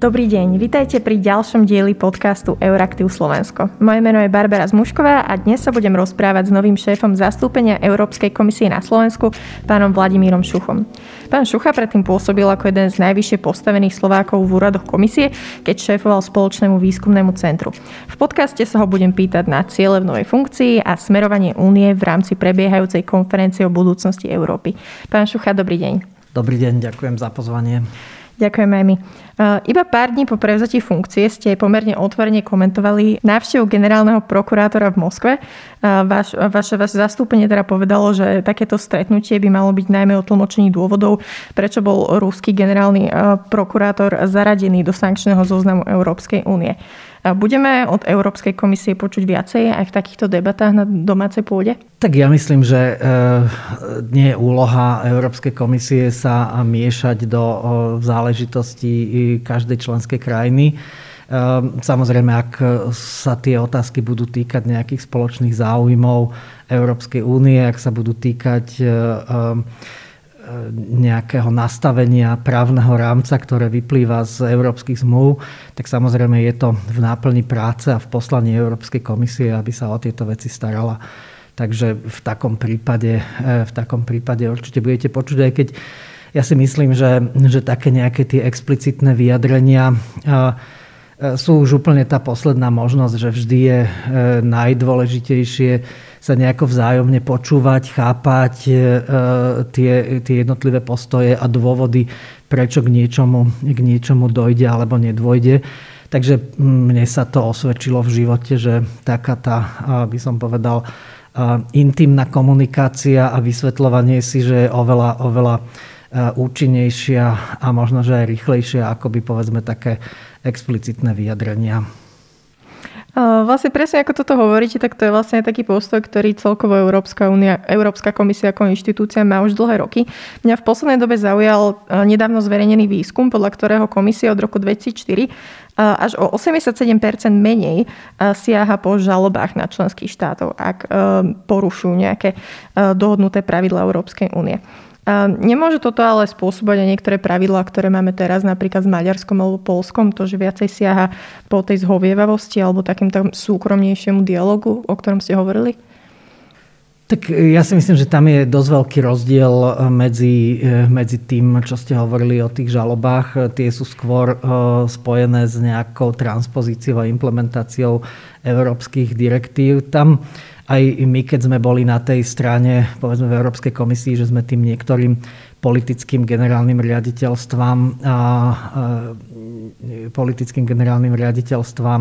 Dobrý deň, vitajte pri ďalšom dieli podcastu Euraktiv Slovensko. Moje meno je Barbara Zmušková a dnes sa budem rozprávať s novým šéfom zastúpenia Európskej komisie na Slovensku, pánom Vladimírom Šuchom. Pán Šucha predtým pôsobil ako jeden z najvyššie postavených Slovákov v úradoch komisie, keď šéfoval spoločnému výskumnému centru. V podcaste sa ho budem pýtať na ciele v novej funkcii a smerovanie únie v rámci prebiehajúcej konferencie o budúcnosti Európy. Pán Šucha, dobrý deň. Dobrý deň, ďakujem za pozvanie. Ďakujem aj my. Iba pár dní po prevzatí funkcie ste pomerne otvorene komentovali návštevu generálneho prokurátora v Moskve. Vaš, vaše, vaše zastúpenie teda povedalo, že takéto stretnutie by malo byť najmä o tlmočení dôvodov, prečo bol ruský generálny prokurátor zaradený do sankčného zoznamu Európskej únie. Budeme od Európskej komisie počuť viacej aj v takýchto debatách na domácej pôde? Tak ja myslím, že e, nie je úloha Európskej komisie sa miešať do záležitostí každej členskej krajiny. E, samozrejme, ak sa tie otázky budú týkať nejakých spoločných záujmov Európskej únie, ak sa budú týkať e, nejakého nastavenia právneho rámca, ktoré vyplýva z európskych zmluv, tak samozrejme je to v náplni práce a v poslaní Európskej komisie, aby sa o tieto veci starala. Takže v takom prípade, eh, v takom prípade určite budete počuť, aj keď ja si myslím, že, že také nejaké tie explicitné vyjadrenia eh, sú už úplne tá posledná možnosť, že vždy je najdôležitejšie sa nejako vzájomne počúvať, chápať e, tie, tie jednotlivé postoje a dôvody, prečo k niečomu, k niečomu dojde alebo nedôjde. Takže mne sa to osvedčilo v živote, že taká tá, by som povedal, intimná komunikácia a vysvetľovanie si, že je oveľa, oveľa účinnejšia a možno, že aj rýchlejšia, ako by povedzme také explicitné vyjadrenia. Vlastne presne ako toto hovoríte, tak to je vlastne taký postoj, ktorý celkovo Európska, únia, Európska komisia ako inštitúcia má už dlhé roky. Mňa v poslednej dobe zaujal nedávno zverejnený výskum, podľa ktorého komisia od roku 2004 až o 87% menej siaha po žalobách na členských štátov, ak porušujú nejaké dohodnuté pravidla Európskej únie. Nemôže toto ale spôsobať aj niektoré pravidlá, ktoré máme teraz napríklad s Maďarskom alebo Polskom, to, že viacej siaha po tej zhovievavosti alebo takýmto súkromnejšiemu dialogu, o ktorom ste hovorili? Tak ja si myslím, že tam je dosť veľký rozdiel eh, medzi, eh, medzi tým, čo ste hovorili o tých žalobách. Tie sú skôr spojené s nejakou transpozíciou a implementáciou európskych direktív. Tam aj my, keď sme boli na tej strane, povedzme v Európskej komisii, že sme tým niektorým politickým generálnym riaditeľstvám a, politickým generálnym riaditeľstvám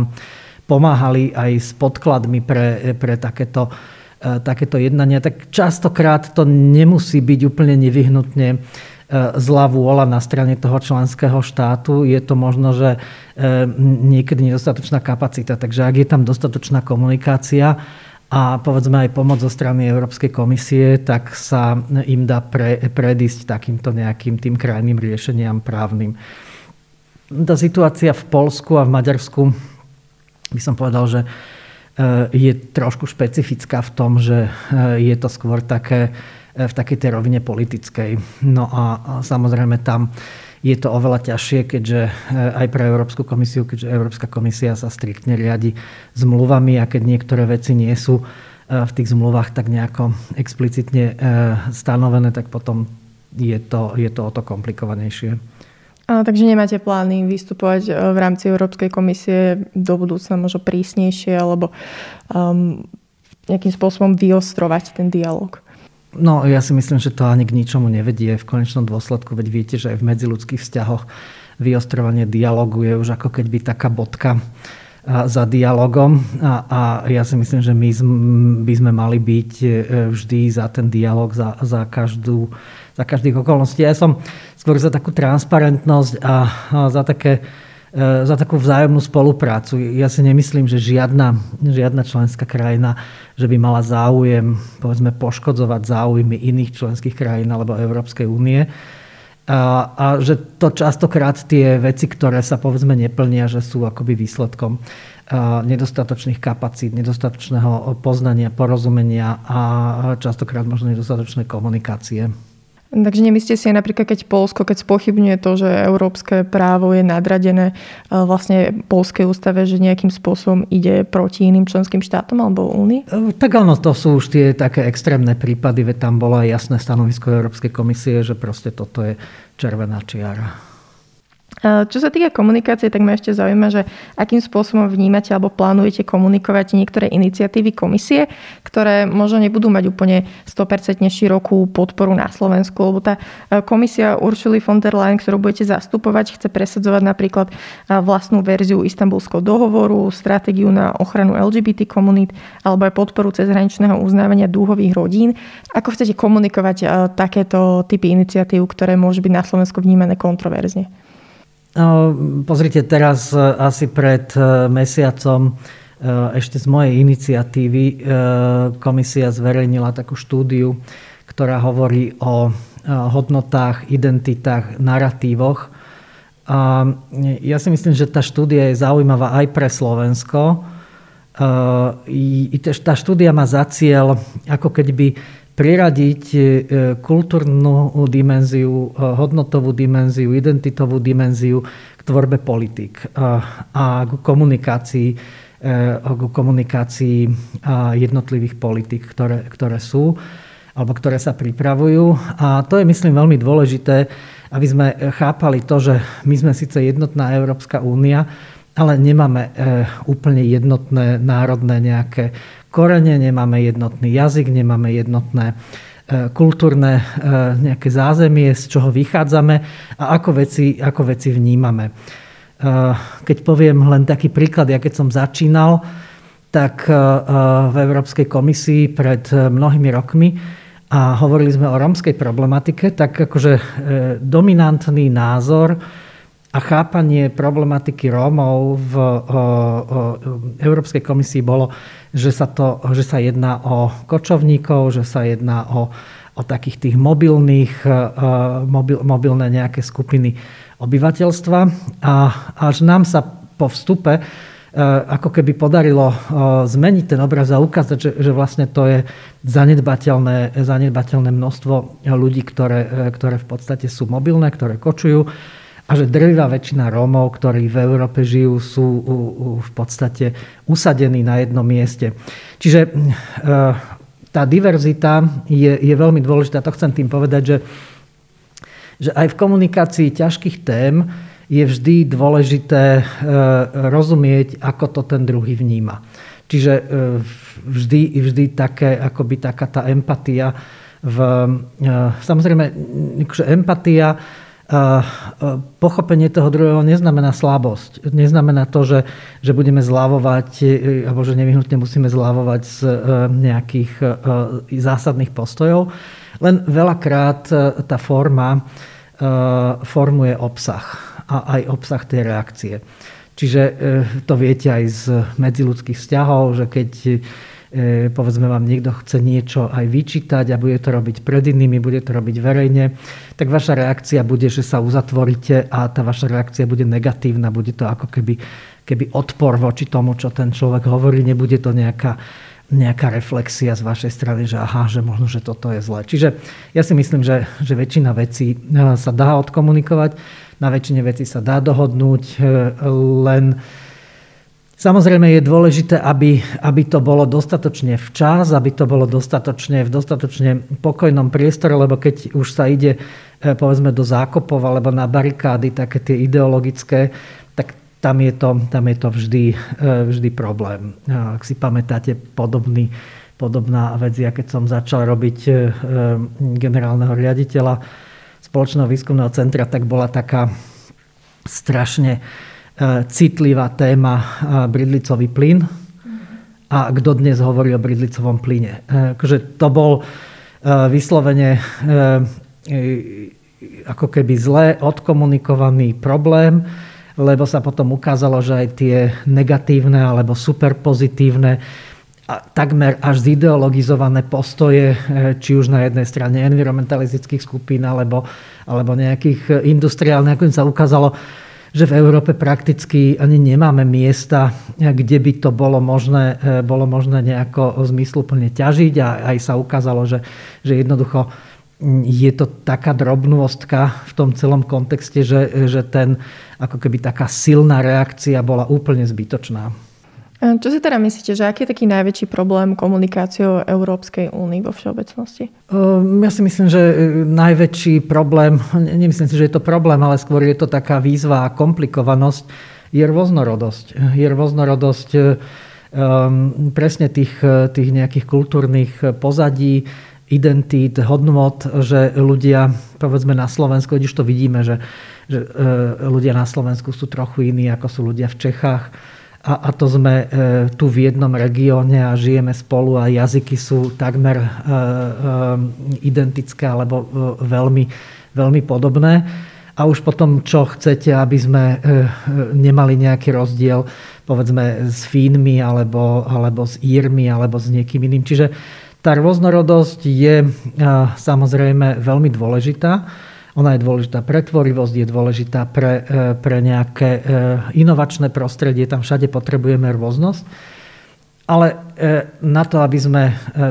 pomáhali aj s podkladmi pre, pre takéto, e, takéto jednania, tak častokrát to nemusí byť úplne nevyhnutne e, zlá vôľa na strane toho členského štátu. Je to možno, že e, niekedy nedostatočná kapacita. Takže ak je tam dostatočná komunikácia, a povedzme aj pomoc zo strany Európskej komisie, tak sa im dá pre, predísť takýmto nejakým tým krajným riešeniam právnym. Tá situácia v Polsku a v Maďarsku by som povedal, že e, je trošku špecifická v tom, že e, je to skôr také e, v takej tej rovine politickej. No a samozrejme tam je to oveľa ťažšie, keďže eh, aj pre Európsku komisiu, keďže Európska komisia sa striktne riadi zmluvami a keď niektoré veci nie sú eh, v tých zmluvách tak nejako explicitne eh, stanovené, tak potom je to, je to o to komplikovanejšie. A, takže nemáte plány vystupovať v rámci Európskej komisie do budúcna možno prísnejšie alebo um, nejakým spôsobom vyostrovať ten dialog? No, ja si myslím, že to ani k ničomu nevedie v konečnom dôsledku, veď viete, že aj v medziludských vzťahoch vyostrovanie dialogu je už ako keď by taká bodka za dialogom a, a ja si myslím, že my by sme mali byť e, vždy za ten dialog, za, za, každú, za každých okolností. Ja som skôr za takú transparentnosť a, a za také za takú vzájomnú spoluprácu. Ja si nemyslím, že žiadna, žiadna členská krajina, že by mala záujem povedzme, poškodzovať záujmy iných členských krajín alebo Európskej únie. A, a že to častokrát tie veci, ktoré sa povedzme neplnia, že sú akoby výsledkom nedostatočných kapacít, nedostatočného poznania, porozumenia a častokrát možno nedostatočnej komunikácie. Takže nemyslíte si napríklad, keď Polsko, keď spochybňuje to, že európske právo je nadradené e, vlastne polskej ústave, že nejakým spôsobom ide proti iným členským štátom alebo únii? E, tak áno, to sú už tie také extrémne prípady, veď tam bolo aj jasné stanovisko Európskej komisie, že proste toto je červená čiara. Čo sa týka komunikácie, tak ma ešte zaujíma, že akým spôsobom vnímate alebo plánujete komunikovať niektoré iniciatívy komisie, ktoré možno nebudú mať úplne 100% širokú podporu na Slovensku, lebo tá e, komisia Uršuli von der Leyen, ktorú budete zastupovať, chce presadzovať napríklad e, vlastnú verziu Istanbulského dohovoru, stratégiu na ochranu LGBT komunít alebo aj podporu cezhraničného uznávania dúhových rodín. Ako chcete komunikovať takéto typy iniciatív, ktoré môžu byť na Slovensku vnímané kontroverzne? No, pozrite, teraz e, asi pred e, mesiacom e, ešte z mojej iniciatívy komisia zverejnila takú štúdiu, ktorá hovorí o hodnotách, identitách, narratívoch. A ja si myslím, že tá štúdia je zaujímavá aj pre Slovensko. Tá štúdia má za cieľ ako keby priradiť e, kultúrnu dimenziu, e, hodnotovú dimenziu, identitovú dimenziu k tvorbe politik a k komunikácii, e, k komunikácii jednotlivých politik, ktoré, ktoré sú alebo ktoré sa pripravujú. A to je, myslím, veľmi dôležité, aby sme chápali to, že my sme síce jednotná Európska únia, ale nemáme úplne jednotné národné nejaké korene, nemáme jednotný jazyk, nemáme jednotné e, kultúrne e, nejaké zázemie, z čoho vychádzame a ako veci, ako veci vnímame. E, keď poviem len taký príklad, ja keď som začínal, tak v Európskej komisii pred mnohými rokmi a hovorili sme o rómskej problematike, tak akože dominantný názor a chápanie problematiky Rómov v Európskej komisii bolo, že sa, to, že sa jedná o kočovníkov, že sa jedná o, o takých tých mobilných, e, mobil, mobilné nejaké skupiny obyvateľstva. A až nám sa po vstupe e, ako keby podarilo e, zmeniť ten obraz a ukázať, že, že vlastne to je zanedbateľné, zanedbateľné množstvo ľudí, ktoré, ktoré v podstate sú mobilné, ktoré kočujú a že drvivá väčšina Rómov, ktorí v Európe žijú, sú v podstate usadení na jednom mieste. Čiže e, tá diverzita je, je veľmi dôležitá. To chcem tým povedať, že, že aj v komunikácii ťažkých tém je vždy dôležité e, rozumieť, ako to ten druhý vníma. Čiže e, vždy, vždy také, akoby taká tá empatia v, samozrejme, akože empatia pochopenie toho druhého neznamená slabosť. Neznamená to, že, že budeme zľavovať, e, alebo že nevyhnutne musíme zľavovať z e, nejakých e, zásadných postojov. Len veľakrát tá forma formuje obsah a aj obsah tej reakcie. Čiže to viete aj z medziludských vzťahov, že keď povedzme vám niekto chce niečo aj vyčítať a bude to robiť pred inými, bude to robiť verejne, tak vaša reakcia bude, že sa uzatvoríte a tá vaša reakcia bude negatívna, bude to ako keby, keby odpor voči tomu, čo ten človek hovorí, nebude to nejaká nejaká reflexia z vašej strany, že aha, že možno, že toto je zlé. Čiže ja si myslím, že, že väčšina vecí e, sa dá odkomunikovať, na väčšine vecí sa dá dohodnúť, e, len Samozrejme je dôležité, aby, aby to bolo dostatočne včas, aby to bolo dostatočne v dostatočne pokojnom priestore, lebo keď už sa ide e, povedzme do zákopov alebo na barikády, také tie ideologické, tak tam je to, tam je to vždy, e, vždy problém. Ak si pamätáte podobný, podobná vec, ja keď som začal robiť e, generálneho riaditeľa spoločného výskumného centra, tak bola taká strašne citlivá téma e, bridlicový plyn. A kto dnes hovorí o bridlicovom plyne? E, akože to bol vyslovene ako keby zle odkomunikovaný problém, lebo sa potom ukázalo, že aj tie negatívne alebo superpozitívne a takmer až zideologizované postoje, či už na jednej strane environmentalistických skupín alebo, alebo nejakých industriálnych, ako sa ukázalo, že v Európe prakticky ani nemáme miesta, kde by to bolo možné, e, bolo možné nejako zmysluplne ťažiť a aj sa ukázalo, že, že jednoducho je to taká drobnôstka v tom celom kontexte, že, že ten, ako keby taká silná reakcia bola úplne zbytočná. Čo si teda myslíte, že aký je taký najväčší problém komunikáciou Európskej únie vo všeobecnosti? Ehm, ja si myslím, že e, najväčší problém, nemyslím si, že je to problém, ale skôr je to taká výzva a komplikovanosť, je rôznorodosť. Je rôznorodosť um, presne tých, tých nejakých kultúrnych pozadí, identít, hodnot, že ľudia, povedzme na Slovensku, když to vidíme, že, že ľudia na Slovensku sú trochu iní, ako sú ľudia v Čechách a, a to sme e, tu v jednom regióne a žijeme spolu a jazyky sú takmer e, e, identické alebo veľmi, veľmi podobné. A už potom, čo chcete, aby sme nemali nejaký rozdiel povedzme s Fínmi alebo, alebo s Írmi alebo s niekým iným. Čiže tá rôznorodosť je samozrejme veľmi dôležitá. Ona je dôležitá pre tvorivosť, je dôležitá pre, e, pre nejaké e, inovačné prostredie, tam všade potrebujeme rôznosť. Ale e, na to, aby sme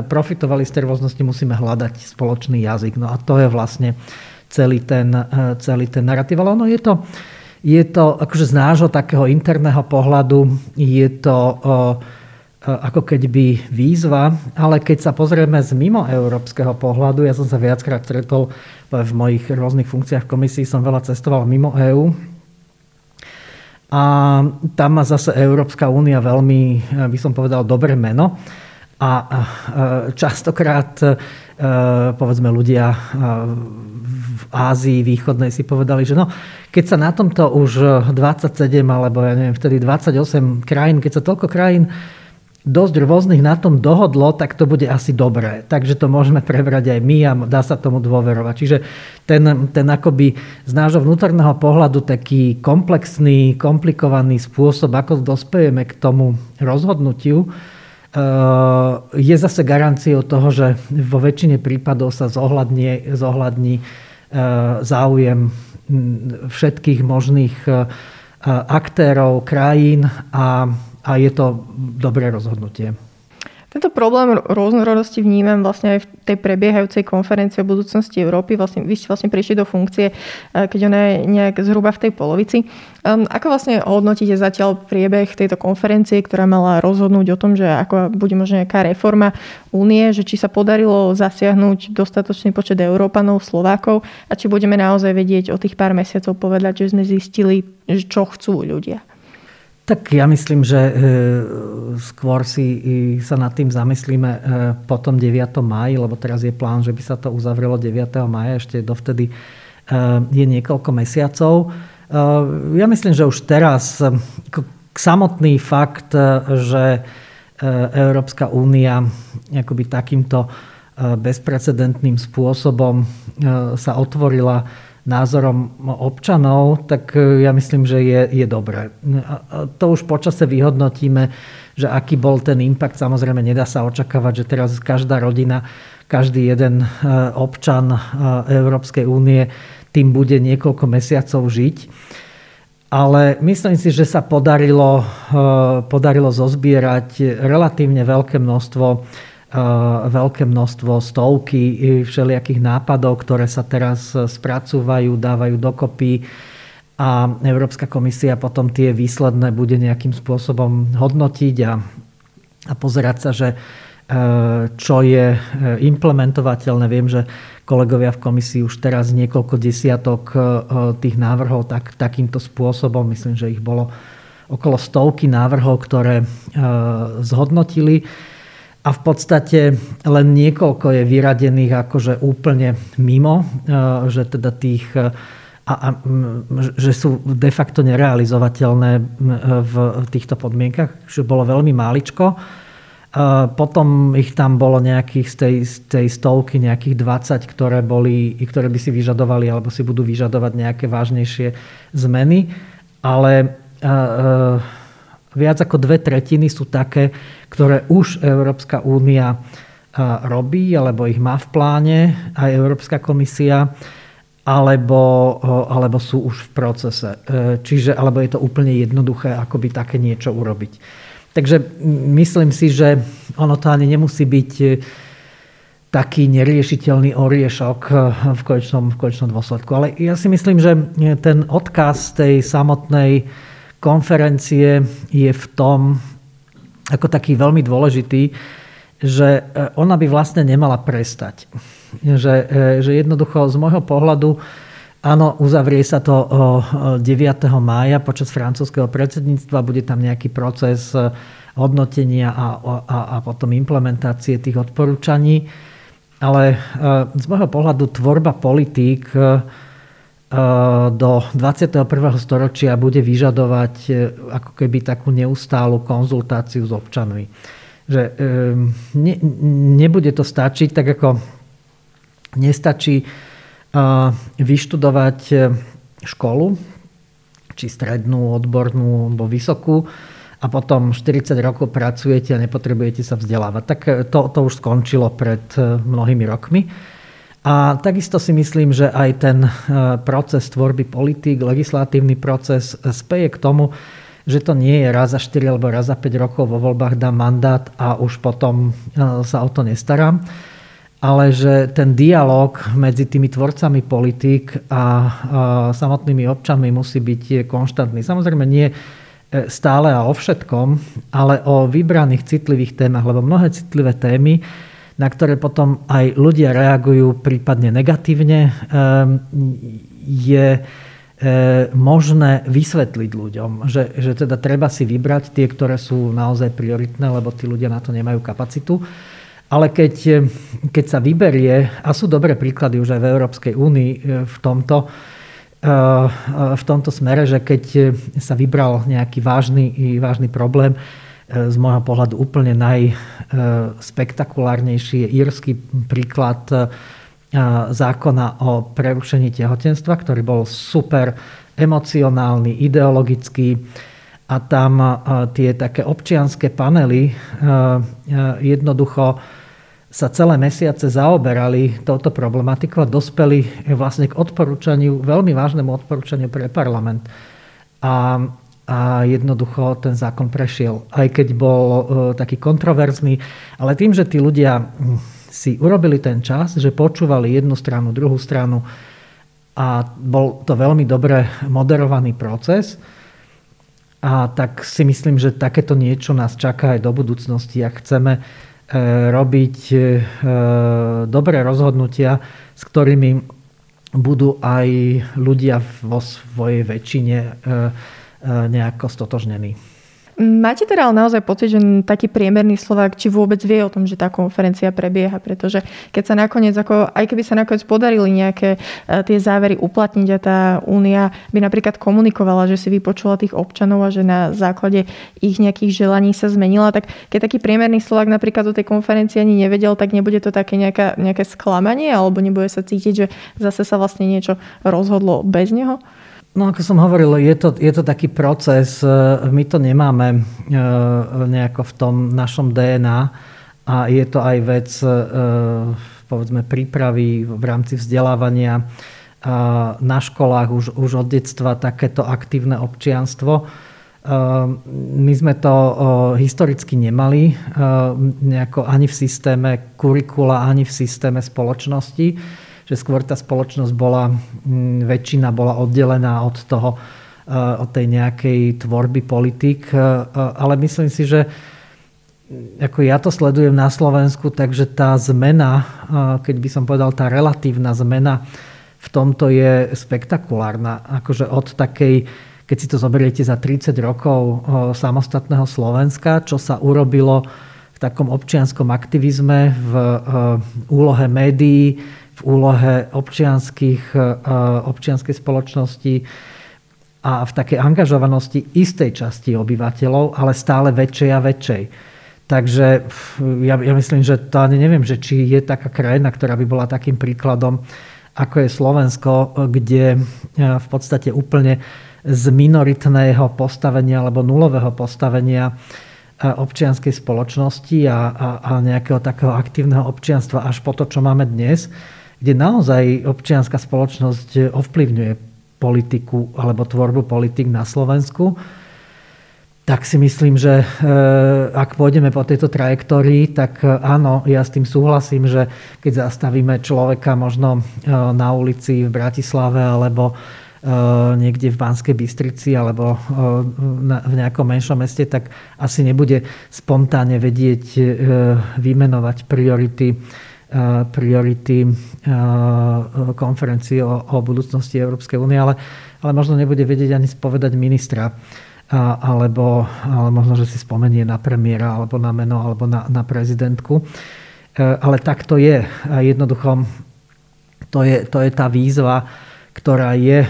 profitovali z tej rôznosti, musíme hľadať spoločný jazyk. No a to je vlastne celý ten, celý ten narratív. Ale ono je to, je to akože z nášho takého interného pohľadu, je to ako keby výzva, ale keď sa pozrieme z mimo európskeho pohľadu, ja som sa viackrát stretol v mojich rôznych funkciách v komisii, som veľa cestoval mimo EÚ, a tam má zase Európska únia veľmi, by som povedal, dobré meno. A častokrát, povedzme, ľudia v Ázii východnej si povedali, že no, keď sa na tomto už 27 alebo ja neviem, vtedy 28 krajín, keď sa toľko krajín dosť rôznych na tom dohodlo, tak to bude asi dobré. Takže to môžeme prebrať aj my a dá sa tomu dôverovať. Čiže ten, ten akoby z nášho vnútorného pohľadu taký komplexný, komplikovaný spôsob, ako dospejeme k tomu rozhodnutiu, eh, je zase garanciou toho, že vo väčšine prípadov sa zohľadní, zohľadní eh, záujem všetkých možných eh, aktérov, krajín a a je to dobré rozhodnutie. Tento problém rôznorodosti vnímam vlastne aj v tej prebiehajúcej konferencii o budúcnosti Európy. Vlastne, vy ste vlastne prišli do funkcie, eh, keď ona je nejak zhruba v tej polovici. Um, ako vlastne hodnotíte zatiaľ priebeh tejto konferencie, ktorá mala rozhodnúť o tom, že ako bude možno nejaká reforma únie, že či sa podarilo zasiahnuť dostatočný počet Európanov, Slovákov a či budeme naozaj vedieť o tých pár mesiacov povedať, že sme zistili, čo chcú ľudia? Tak ja myslím, že e, skôr si sa nad tým zamyslíme e, po tom 9. máji, lebo teraz je plán, že by sa to uzavrelo 9. maja, ešte dovtedy e, je niekoľko mesiacov. Ja myslím, že už teraz samotný fakt, že Európska únia akoby takýmto bezprecedentným spôsobom sa otvorila názorom občanov, tak e, ja myslím, že je, je dobré. To už počase vyhodnotíme, že aký bol ten impact. Samozrejme, nedá sa očakávať, že teraz každá rodina, každý jeden e, občan e, Európskej únie tým bude niekoľko mesiacov žiť. Ale myslím si, že sa podarilo, podarilo zozbierať relatívne veľké množstvo veľké množstvo, stovky všelijakých nápadov, ktoré sa teraz spracúvajú, dávajú dokopy a Európska komisia potom tie výsledné bude nejakým spôsobom hodnotiť a, a pozerať sa, že e, čo je implementovateľné. Viem, že kolegovia v komisii už teraz niekoľko desiatok tých návrhov tak, takýmto spôsobom, myslím, že ich bolo okolo stovky návrhov, ktoré zhodnotili a v podstate len niekoľko je vyradených akože úplne mimo, e, že teda tých e, a, a, že sú de facto nerealizovateľné v týchto podmienkach, že bolo veľmi máličko. E, potom ich tam bolo nejakých z tej, z tej stovky, nejakých 20, ktoré, boli, ktoré by si vyžadovali alebo si budú vyžadovať nejaké vážnejšie zmeny. Ale viac ako dve tretiny sú také, ktoré už Európska únia robí, alebo ich má v pláne aj Európska komisia, alebo, alebo sú už v procese. E, čiže, alebo je to úplne jednoduché, ako by také niečo urobiť. Takže myslím si, že ono to ani nemusí byť taký neriešiteľný oriešok v konečnom, v konečnom dôsledku. Ale ja si myslím, že ten odkaz tej samotnej konferencie je v tom, ako taký veľmi dôležitý, že ona by vlastne nemala prestať. Že, že jednoducho z môjho pohľadu Áno, uzavrie sa to 9. mája počas francúzského predsedníctva. Bude tam nejaký proces e, hodnotenia a, a, a potom implementácie tých odporúčaní. Ale e, z môjho pohľadu tvorba politík e, do 21. storočia bude vyžadovať ako keby takú neustálu konzultáciu s občanmi. Že ne, nebude to stačiť, tak ako nestačí vyštudovať e, školu, či strednú, odbornú alebo vysokú a potom 40 rokov pracujete a nepotrebujete sa vzdelávať. Tak e, to, to už skončilo pred e, mnohými rokmi. A takisto si myslím, že aj ten proces tvorby politík, legislatívny proces speje k tomu, že to nie je raz za 4 alebo raz za 5 rokov vo voľbách dám mandát a už potom sa o to nestaram ale že ten dialog medzi tými tvorcami politík a samotnými občanmi musí byť konštantný. Samozrejme nie e, stále a o všetkom, ale o vybraných citlivých témach, lebo mnohé citlivé témy, na ktoré potom aj ľudia reagujú prípadne negatívne, je e, možné vysvetliť ľuďom, že, že teda treba si vybrať tie, ktoré sú naozaj prioritné, lebo tí ľudia na to nemajú kapacitu. Ale keď, keď sa vyberie, a sú dobré príklady už aj v Európskej únii e, v tomto, e, v tomto smere, že keď sa vybral nejaký vážny, vážny problém, z môjho pohľadu úplne najspektakulárnejší je írsky príklad zákona o prerušení tehotenstva, ktorý bol super emocionálny, ideologický a tam tie také občianské panely jednoducho sa celé mesiace zaoberali touto problematikou a dospeli vlastne k odporúčaniu, veľmi vážnemu odporúčaniu pre parlament. A, a jednoducho ten zákon prešiel, aj keď bol e, taký kontroverzný. Ale tým, že tí ľudia si urobili ten čas, že počúvali jednu stranu, druhú stranu a bol to veľmi dobre moderovaný proces, a tak si myslím, že takéto niečo nás čaká aj do budúcnosti, ak chceme E, robiť e, dobré rozhodnutia, s ktorými budú aj ľudia vo svojej väčšine nejako stotožnení. Máte teda ale naozaj pocit, že taký priemerný Slovák či vôbec vie o tom, že tá konferencia prebieha, pretože keď sa nakoniec, ako, aj keby sa nakoniec podarili nejaké e, tie závery uplatniť a tá únia by napríklad komunikovala, že si vypočula tých občanov a že na základe ich nejakých želaní sa zmenila, tak keď taký priemerný Slovák napríklad do tej konferencie ani nevedel, tak nebude to také nejaká, nejaké sklamanie alebo nebude sa cítiť, že zase sa vlastne niečo rozhodlo bez neho? No ako som hovoril, je to, je to taký proces, e, my to nemáme e, nejako v tom našom DNA a je to aj vec e, povedzme prípravy v rámci vzdelávania na školách už, už od detstva takéto aktívne občianstvo. My sme to historicky nemali nejako ani v systéme kurikula, ani v systéme spoločnosti že skôr tá spoločnosť bola, mm, väčšina bola oddelená od toho, eh, od tej nejakej tvorby politik. Eh, ale myslím si, že mm, ako ja to sledujem na Slovensku, takže tá zmena, eh, keď by som povedal tá relatívna zmena v tomto je spektakulárna. Akože od takej, keď si to zoberiete za 30 rokov samostatného Slovenska, čo sa urobilo v takom občianskom aktivizme, v úlohe médií, v úlohe občianských, e, občianskej spoločnosti a v takej angažovanosti istej časti obyvateľov, ale stále väčšej a väčšej. Takže ja, ja myslím, že to ani neviem, že či je taká krajina, ktorá by bola takým príkladom, ako je Slovensko, kde e, v podstate úplne z minoritného postavenia alebo nulového postavenia e, občianskej spoločnosti a, a, a nejakého takého aktívneho občianstva až po to, čo máme dnes, kde naozaj občianská spoločnosť ovplyvňuje politiku alebo tvorbu politik na Slovensku, tak si myslím, že ak pôjdeme po tejto trajektórii, tak áno, ja s tým súhlasím, že keď zastavíme človeka možno na ulici v Bratislave alebo niekde v Banskej Bystrici alebo v nejakom menšom meste, tak asi nebude spontánne vedieť vymenovať priority priority konferencii o, o budúcnosti Európskej únie, ale, ale možno nebude vedieť ani spovedať ministra. alebo, ale možno, že si spomenie na premiéra, alebo na meno, alebo na, na prezidentku. E, ale tak to je. Jednoducho, to je, to je tá výzva, ktorá je e,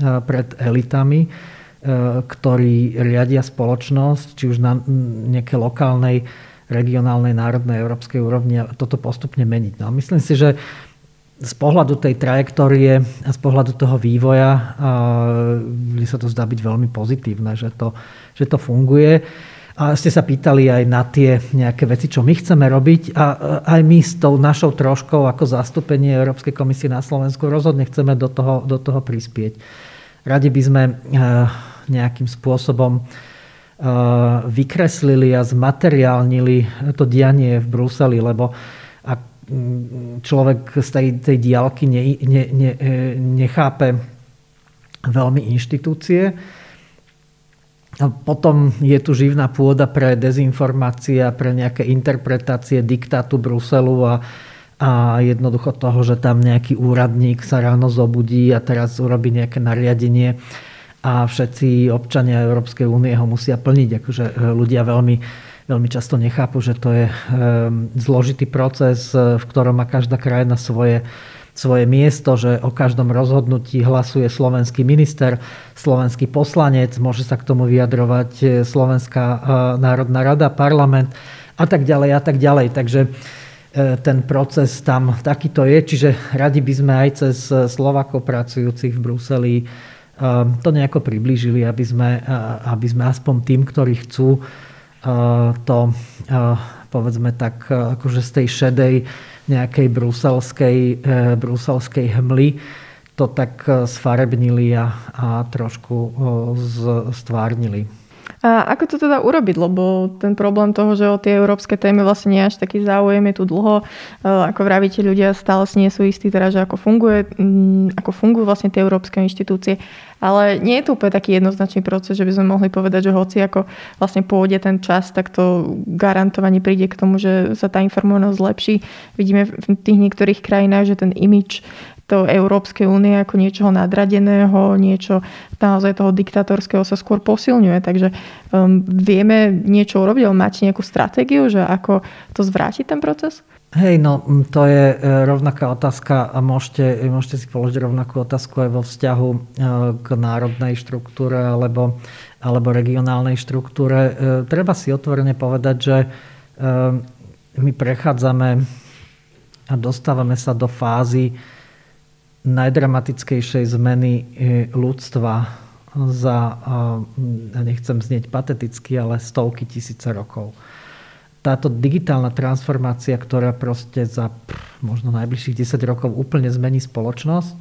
pred elitami, e, ktorí riadia spoločnosť, či už na nejakej lokálnej regionálnej, národnej, európskej úrovni a toto postupne meniť. No, myslím si, že z pohľadu tej trajektórie a z pohľadu toho vývoja mne sa to zdá byť veľmi pozitívne, že to, že to funguje. A ste sa pýtali aj na tie nejaké veci, čo my chceme robiť a aj my s tou našou troškou ako zastúpenie Európskej komisie na Slovensku rozhodne chceme do toho, do toho prispieť. Radi by sme nejakým spôsobom vykreslili a zmateriálnili to dianie v Bruseli, lebo ak človek z tej, tej diálky ne, ne, ne, nechápe veľmi inštitúcie, a potom je tu živná pôda pre dezinformácie a pre nejaké interpretácie diktátu Bruselu a, a jednoducho toho, že tam nejaký úradník sa ráno zobudí a teraz urobí nejaké nariadenie a všetci občania Európskej únie ho musia plniť. Akože e, ľudia veľmi, veľmi často nechápu, že to je e, zložitý proces, e, v ktorom má každá krajina svoje, svoje miesto, že o každom rozhodnutí hlasuje slovenský minister, slovenský poslanec, môže sa k tomu vyjadrovať Slovenská národná rada, parlament a tak ďalej a tak ďalej. Takže ten proces tam takýto je. Čiže radi by sme aj cez Slovakov pracujúcich v Bruseli to nejako priblížili, aby sme, aby sme aspoň tým, ktorí chcú to povedzme tak akože z tej šedej nejakej bruselskej, e, bruselskej hmly to tak e, sfarebnili a, a trošku stvárnili. A ako to teda urobiť? Lebo ten problém toho, že o tie európske témy vlastne nie až taký záujem je tu dlho. E, ako vravíte, ľudia stále si nie sú istí teda, že ako, funguje, ako fungujú vlastne tie európske inštitúcie. Ale nie je to úplne taký jednoznačný proces, že by sme mohli povedať, že hoci ako vlastne pôjde ten čas, tak to garantovanie príde k tomu, že sa tá informovanosť zlepší. Vidíme v tých niektorých krajinách, že ten imič to Európskej únie ako niečoho nadradeného, niečo naozaj toho diktatorského sa skôr posilňuje. Takže um, vieme niečo urobiť, ale máte nejakú stratégiu, že ako to zvrátiť ten proces? Hej, no to je e, rovnaká otázka a môžete, môžete si položiť rovnakú otázku aj vo vzťahu e, k národnej štruktúre alebo, alebo regionálnej štruktúre. E, treba si otvorene povedať, že my prechádzame a dostávame sa do fázy najdramatickejšej zmeny e, ľudstva za, nechcem znieť pateticky, ale stovky tisíce rokov. Táto digitálna transformácia, ktorá proste za možno najbližších 10 rokov úplne zmení spoločnosť,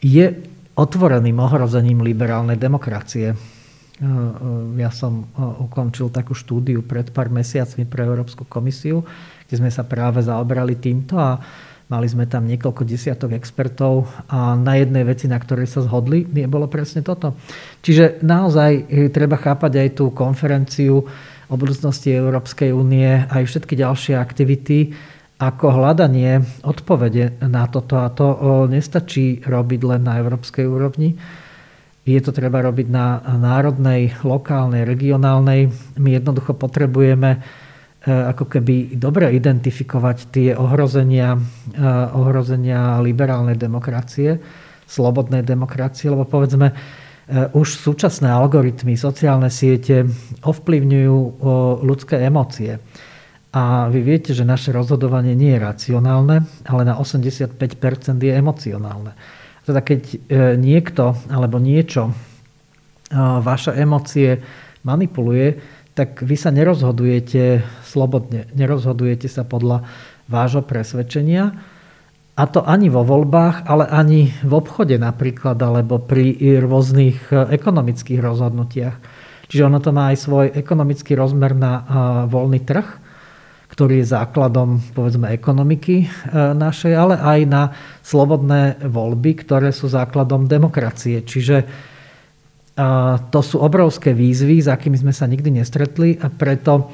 je otvoreným ohrozením liberálnej demokracie. E, e, ja som ukončil takú štúdiu pred pár mesiacmi pre Európsku komisiu, kde sme sa práve zaoberali týmto a Mali sme tam niekoľko desiatok expertov a na jednej veci, na ktorej sa zhodli, bolo presne toto. Čiže naozaj e, treba chápať aj tú konferenciu o budúcnosti Európskej únie aj všetky ďalšie aktivity ako hľadanie odpovede na toto. A to nestačí robiť len na európskej úrovni. Je to treba robiť na národnej, lokálnej, regionálnej. My jednoducho potrebujeme E, ako keby dobre identifikovať tie ohrozenia, e, ohrozenia liberálnej demokracie, slobodnej demokracie, lebo povedzme, e, už súčasné algoritmy, sociálne siete ovplyvňujú ľudské emócie. A vy viete, že naše rozhodovanie nie je racionálne, ale na 85% je emocionálne. Teda keď niekto alebo niečo vaše emócie manipuluje, tak vy sa nerozhodujete slobodne, nerozhodujete sa podľa vášho presvedčenia. A to ani vo voľbách, ale ani v obchode napríklad, alebo pri rôznych e, ekonomických rozhodnutiach. Čiže ono to má aj svoj ekonomický rozmer na voľný trh, ktorý je základom povedzme ekonomiky našej, ale aj na slobodné voľby, ktoré sú základom demokracie. Čiže to sú obrovské výzvy, s akými sme sa nikdy nestretli a preto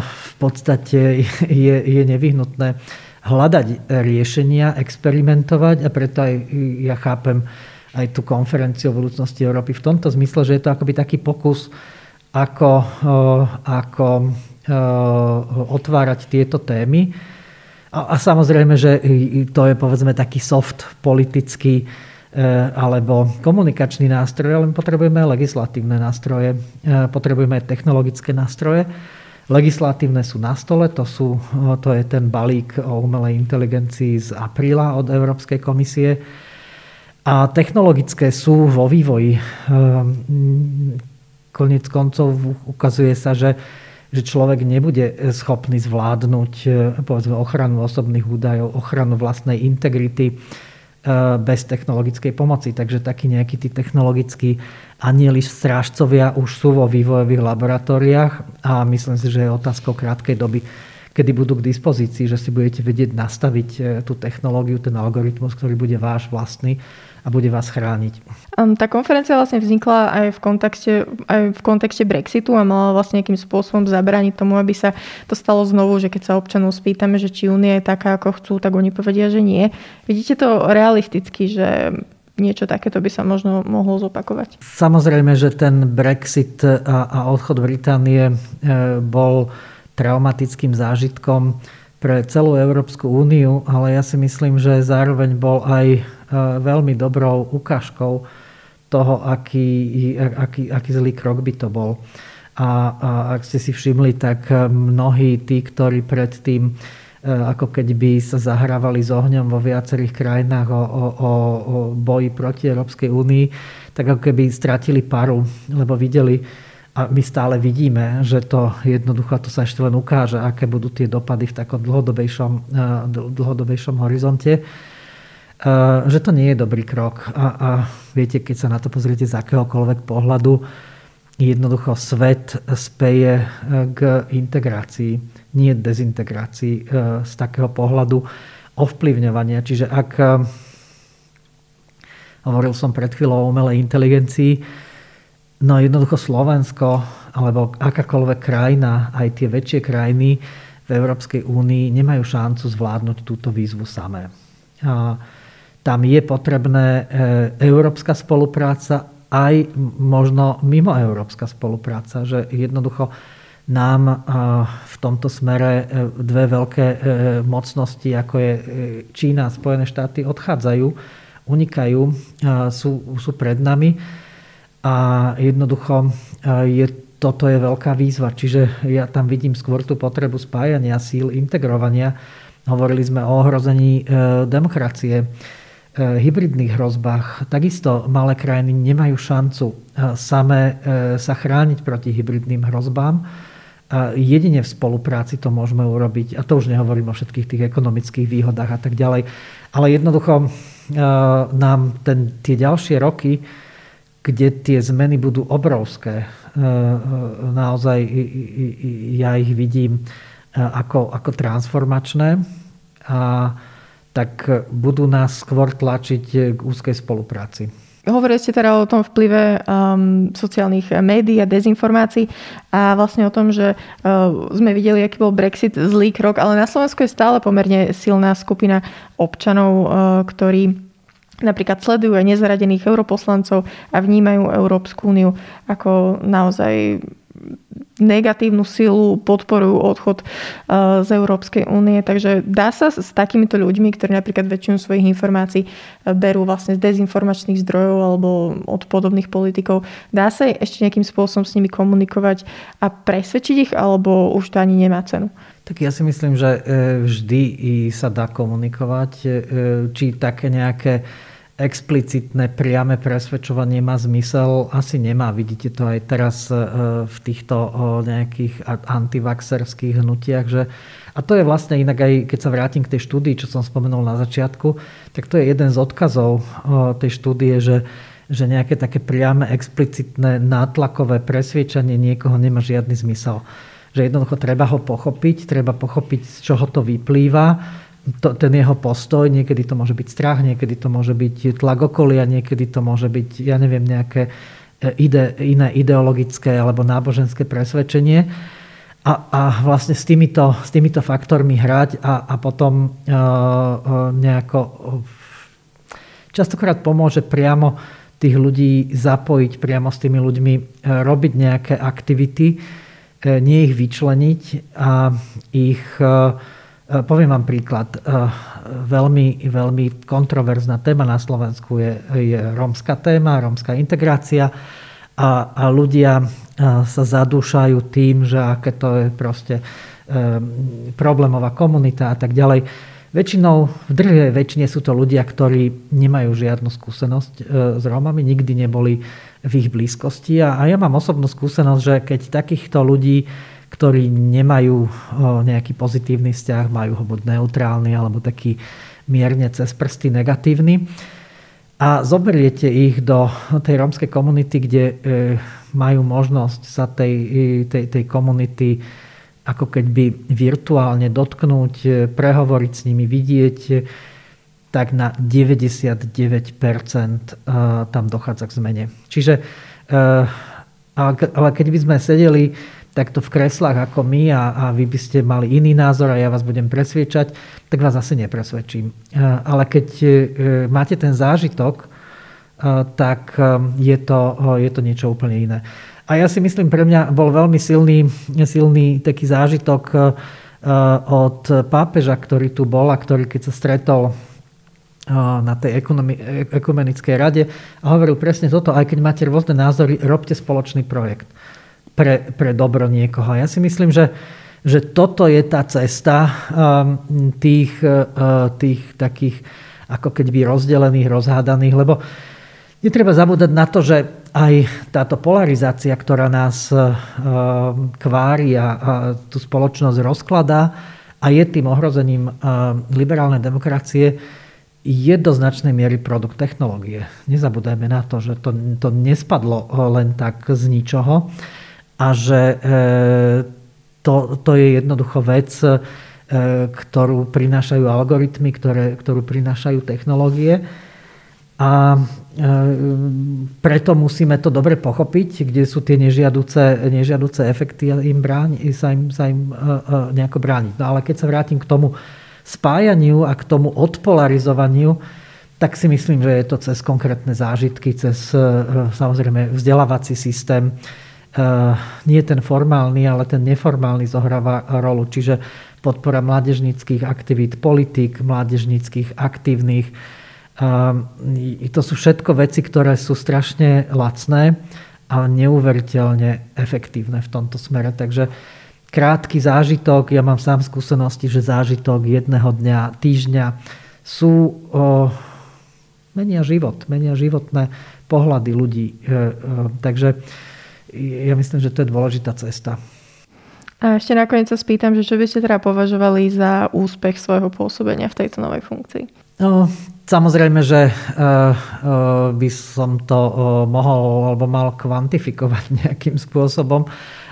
v podstate je, je nevyhnutné hľadať riešenia, experimentovať a preto aj ja chápem aj tú konferenciu o budúcnosti Európy v tomto zmysle, že je to akoby taký pokus, ako, ako otvárať tieto témy. A, a samozrejme, že to je povedzme taký soft politický e, alebo komunikačný nástroj, ale my potrebujeme legislatívne nástroje, e, potrebujeme technologické nástroje. Legislatívne sú na stole, to, sú, to je ten balík o umelej inteligencii z apríla od Európskej komisie. A technologické sú vo vývoji. Konec koncov ukazuje sa, že, že človek nebude schopný zvládnuť povedzme, ochranu osobných údajov, ochranu vlastnej integrity, bez technologickej pomoci. Takže takí nejakí tí technologickí anieli strážcovia už sú vo vývojových laboratóriách a myslím si, že je otázkou krátkej doby, kedy budú k dispozícii, že si budete vedieť nastaviť e, tú technológiu, ten algoritmus, ktorý bude váš vlastný a bude vás chrániť. Tá konferencia vlastne vznikla aj v kontexte, aj v kontexte Brexitu a mala vlastne nejakým spôsobom zabrániť tomu, aby sa to stalo znovu, že keď sa občanov spýtame, že či Únia je taká, ako chcú, tak oni povedia, že nie. Vidíte to realisticky, že niečo takéto by sa možno mohlo zopakovať? Samozrejme, že ten Brexit a, odchod Británie e, bol traumatickým zážitkom pre celú Európsku úniu, ale ja si myslím, že zároveň bol aj veľmi dobrou ukážkou toho, aký, aký, aký zlý krok by to bol. A, a ak ste si všimli, tak mnohí tí, ktorí predtým ako keď by sa zahrávali s ohňom vo viacerých krajinách o, o, o boji proti Európskej únii, tak ako keby stratili paru, lebo videli, a my stále vidíme, že to jednoducho, to sa ešte len ukáže, aké budú tie dopady v takom dlhodobejšom, dlhodobejšom horizonte že to nie je dobrý krok. A, a viete, keď sa na to pozriete z akéhokoľvek pohľadu, jednoducho svet speje e, k integrácii, nie dezintegrácii e, z takého pohľadu ovplyvňovania. Čiže ak hovoril som pred chvíľou o umelej inteligencii, no jednoducho Slovensko alebo akákoľvek krajina, aj tie väčšie krajiny v Európskej únii nemajú šancu zvládnuť túto výzvu samé. A tam je potrebné e, európska spolupráca, aj možno mimo európska spolupráca, že jednoducho nám e, v tomto smere e, dve veľké mocnosti, ako je Čína a Spojené štáty, odchádzajú, unikajú, sú, sú pred nami a jednoducho je, toto je veľká výzva. Čiže ja tam vidím skôr tú potrebu spájania síl, integrovania. Hovorili sme o ohrození demokracie hybridných hrozbách. Takisto malé krajiny nemajú šancu e, samé e, sa chrániť proti hybridným hrozbám. Jedine v spolupráci to môžeme urobiť. A to už nehovorím o všetkých tých ekonomických výhodách a tak ďalej. Ale jednoducho nám ten, tie ďalšie roky, kde tie zmeny budú obrovské, naozaj ja ich vidím ako, ako transformačné. A tak budú nás skôr tlačiť k úzkej spolupráci. Hovorili ste teda o tom vplyve um, sociálnych médií a dezinformácií a vlastne o tom, že uh, sme videli, aký bol Brexit zlý krok, ale na Slovensku je stále pomerne silná skupina občanov, uh, ktorí napríklad sledujú aj nezaradených europoslancov a vnímajú Európsku úniu ako naozaj negatívnu silu, podporujú odchod uh, z Európskej únie. Takže dá sa s takýmito ľuďmi, ktorí napríklad väčšinu svojich informácií uh, berú vlastne z dezinformačných zdrojov alebo od podobných politikov, dá sa ešte nejakým spôsobom s nimi komunikovať a presvedčiť ich, alebo už to ani nemá cenu? Tak ja si myslím, že e, vždy sa dá komunikovať, e, či také nejaké explicitné, priame presvedčovanie má zmysel? Asi nemá. Vidíte to aj teraz e, v týchto nejakých antivaxerských hnutiach. Že... A to je vlastne inak aj, keď sa vrátim k tej štúdii, čo som spomenul na začiatku, tak to je jeden z odkazov tej štúdie, že že nejaké také priame, explicitné, nátlakové presviečanie niekoho nemá žiadny zmysel. Že jednoducho treba ho pochopiť, treba pochopiť, z čoho to vyplýva, to, ten jeho postoj, niekedy to môže byť strach, niekedy to môže byť tlak okolia, niekedy to môže byť, ja neviem, nejaké e, ide, iné ideologické alebo náboženské presvedčenie. A, a vlastne s týmito, s týmito faktormi hrať a, a potom uh, uh, nejako častokrát pomôže priamo tých ľudí zapojiť priamo s tými ľuďmi, e, robiť nejaké aktivity, e, nie ich vyčleniť a ich... E, poviem vám príklad. Veľmi, veľmi kontroverzná téma na Slovensku je, je rómska téma, rómska integrácia a, a ľudia sa zadúšajú tým, že aké to je proste problémová komunita a tak ďalej. Väčšinou, v drvej väčšine sú to ľudia, ktorí nemajú žiadnu skúsenosť e, s Rómami, nikdy neboli v ich blízkosti. A, ja mám osobnú skúsenosť, že keď takýchto ľudí, ktorí nemajú nejaký pozitívny vzťah, majú ho buď neutrálny alebo taký mierne cez prsty negatívny, a zoberiete ich do tej rómskej komunity, kde e, majú možnosť sa tej, tej, tej komunity ako keby virtuálne dotknúť, e, prehovoriť s nimi, vidieť, e, tak na 99% e, tam dochádza k zmene. Čiže, ale keď by sme sedeli takto v kreslách ako my a, a vy by ste mali iný názor a ja vás budem presviečať, tak vás asi nepresvedčím. Ale keď máte ten zážitok, tak je to, je to niečo úplne iné. A ja si myslím, pre mňa bol veľmi silný, silný taký zážitok od pápeža, ktorý tu bol a ktorý keď sa stretol na tej ekumenickej rade a hovoril presne toto, aj keď máte rôzne názory, robte spoločný projekt pre, pre dobro niekoho. Ja si myslím, že, že toto je tá cesta eh, tých, tých takých ako keby rozdelených, rozhádaných, lebo netreba zabúdať na to, že aj táto polarizácia, ktorá nás e, kvári a tú spoločnosť rozkladá a je tým ohrozením e, liberálnej demokracie, je do značnej miery produkt technológie. Nezabúdajme na to, že to, to nespadlo len tak z ničoho a že e, to, to je jednoducho vec, ktorú prinášajú algoritmy, ktoré, ktorú prinášajú technológie a e, preto musíme to dobre pochopiť, kde sú tie nežiaduce, nežiaduce efekty a im bráni, sa im, sa im e, e, nejako brániť. No ale keď sa vrátim k tomu spájaniu a k tomu odpolarizovaniu, tak si myslím, že je to cez konkrétne zážitky, cez samozrejme vzdelávací systém. Nie ten formálny, ale ten neformálny zohráva rolu. Čiže podpora mládežnických aktivít, politik, mládežnických aktívnych, a to sú všetko veci, ktoré sú strašne lacné a neuveriteľne efektívne v tomto smere. Takže krátky zážitok, ja mám sám skúsenosti, že zážitok jedného dňa, týždňa sú o, menia život, menia životné pohľady ľudí. E, e, takže ja myslím, že to je dôležitá cesta. A ešte nakoniec sa spýtam, že čo by ste teda považovali za úspech svojho pôsobenia v tejto novej funkcii? No, Samozrejme, že eh, eh, by som to eh, mohol alebo mal kvantifikovať nejakým spôsobom.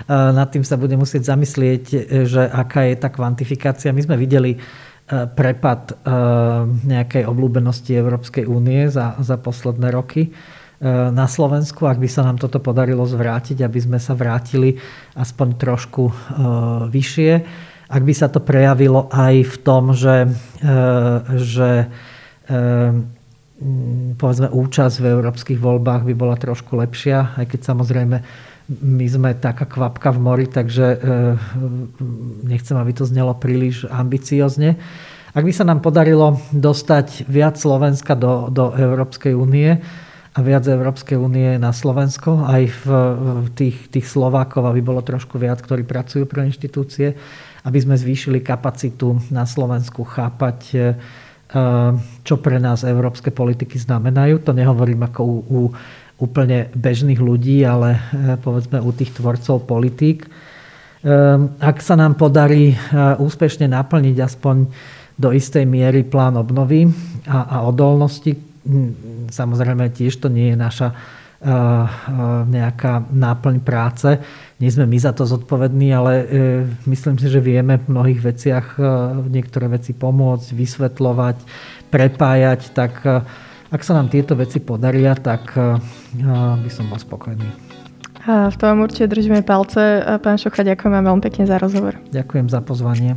Nad tým sa bude musieť zamyslieť, že aká je tá kvantifikácia. My sme videli prepad nejakej obľúbenosti Európskej únie za, za posledné roky na Slovensku. Ak by sa nám toto podarilo zvrátiť, aby sme sa vrátili aspoň trošku vyššie. Ak by sa to prejavilo aj v tom, že, že Ehm, povedzme účasť v európskych voľbách by bola trošku lepšia, aj keď samozrejme my sme taká kvapka v mori, takže nechcem, aby to znelo príliš ambiciozne. Ak by sa nám podarilo dostať viac Slovenska do, do Európskej únie a viac Európskej únie na Slovensko, aj v, tých, tých Slovákov, aby bolo trošku viac, ktorí pracujú pre inštitúcie, aby sme zvýšili kapacitu na Slovensku chápať čo pre nás európske politiky znamenajú. To nehovorím ako u, u úplne bežných ľudí, ale e, povedzme u tých tvorcov politík. E, ak sa nám podarí e, úspešne naplniť aspoň do istej miery plán obnovy a, a odolnosti, Samozrejme, tiež to nie je naša nejaká náplň práce. Nie sme my za to zodpovední, ale myslím si, že vieme v mnohých veciach niektoré veci pomôcť, vysvetľovať, prepájať, tak ak sa nám tieto veci podaria, tak by som bol spokojný. A v tom určite držíme palce. Pán Šocha, ďakujem vám veľmi pekne za rozhovor. Ďakujem za pozvanie.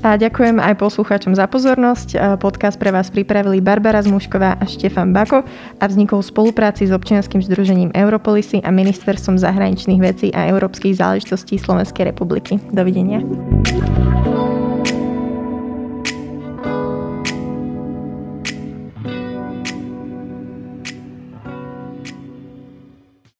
A ďakujem aj poslucháčom za pozornosť. Podcast pre vás pripravili Barbara Zmušková a Štefan Bako a vznikol v spolupráci s občianským združením Europolisy a Ministerstvom zahraničných vecí a európskych záležitostí Slovenskej republiky. Dovidenia.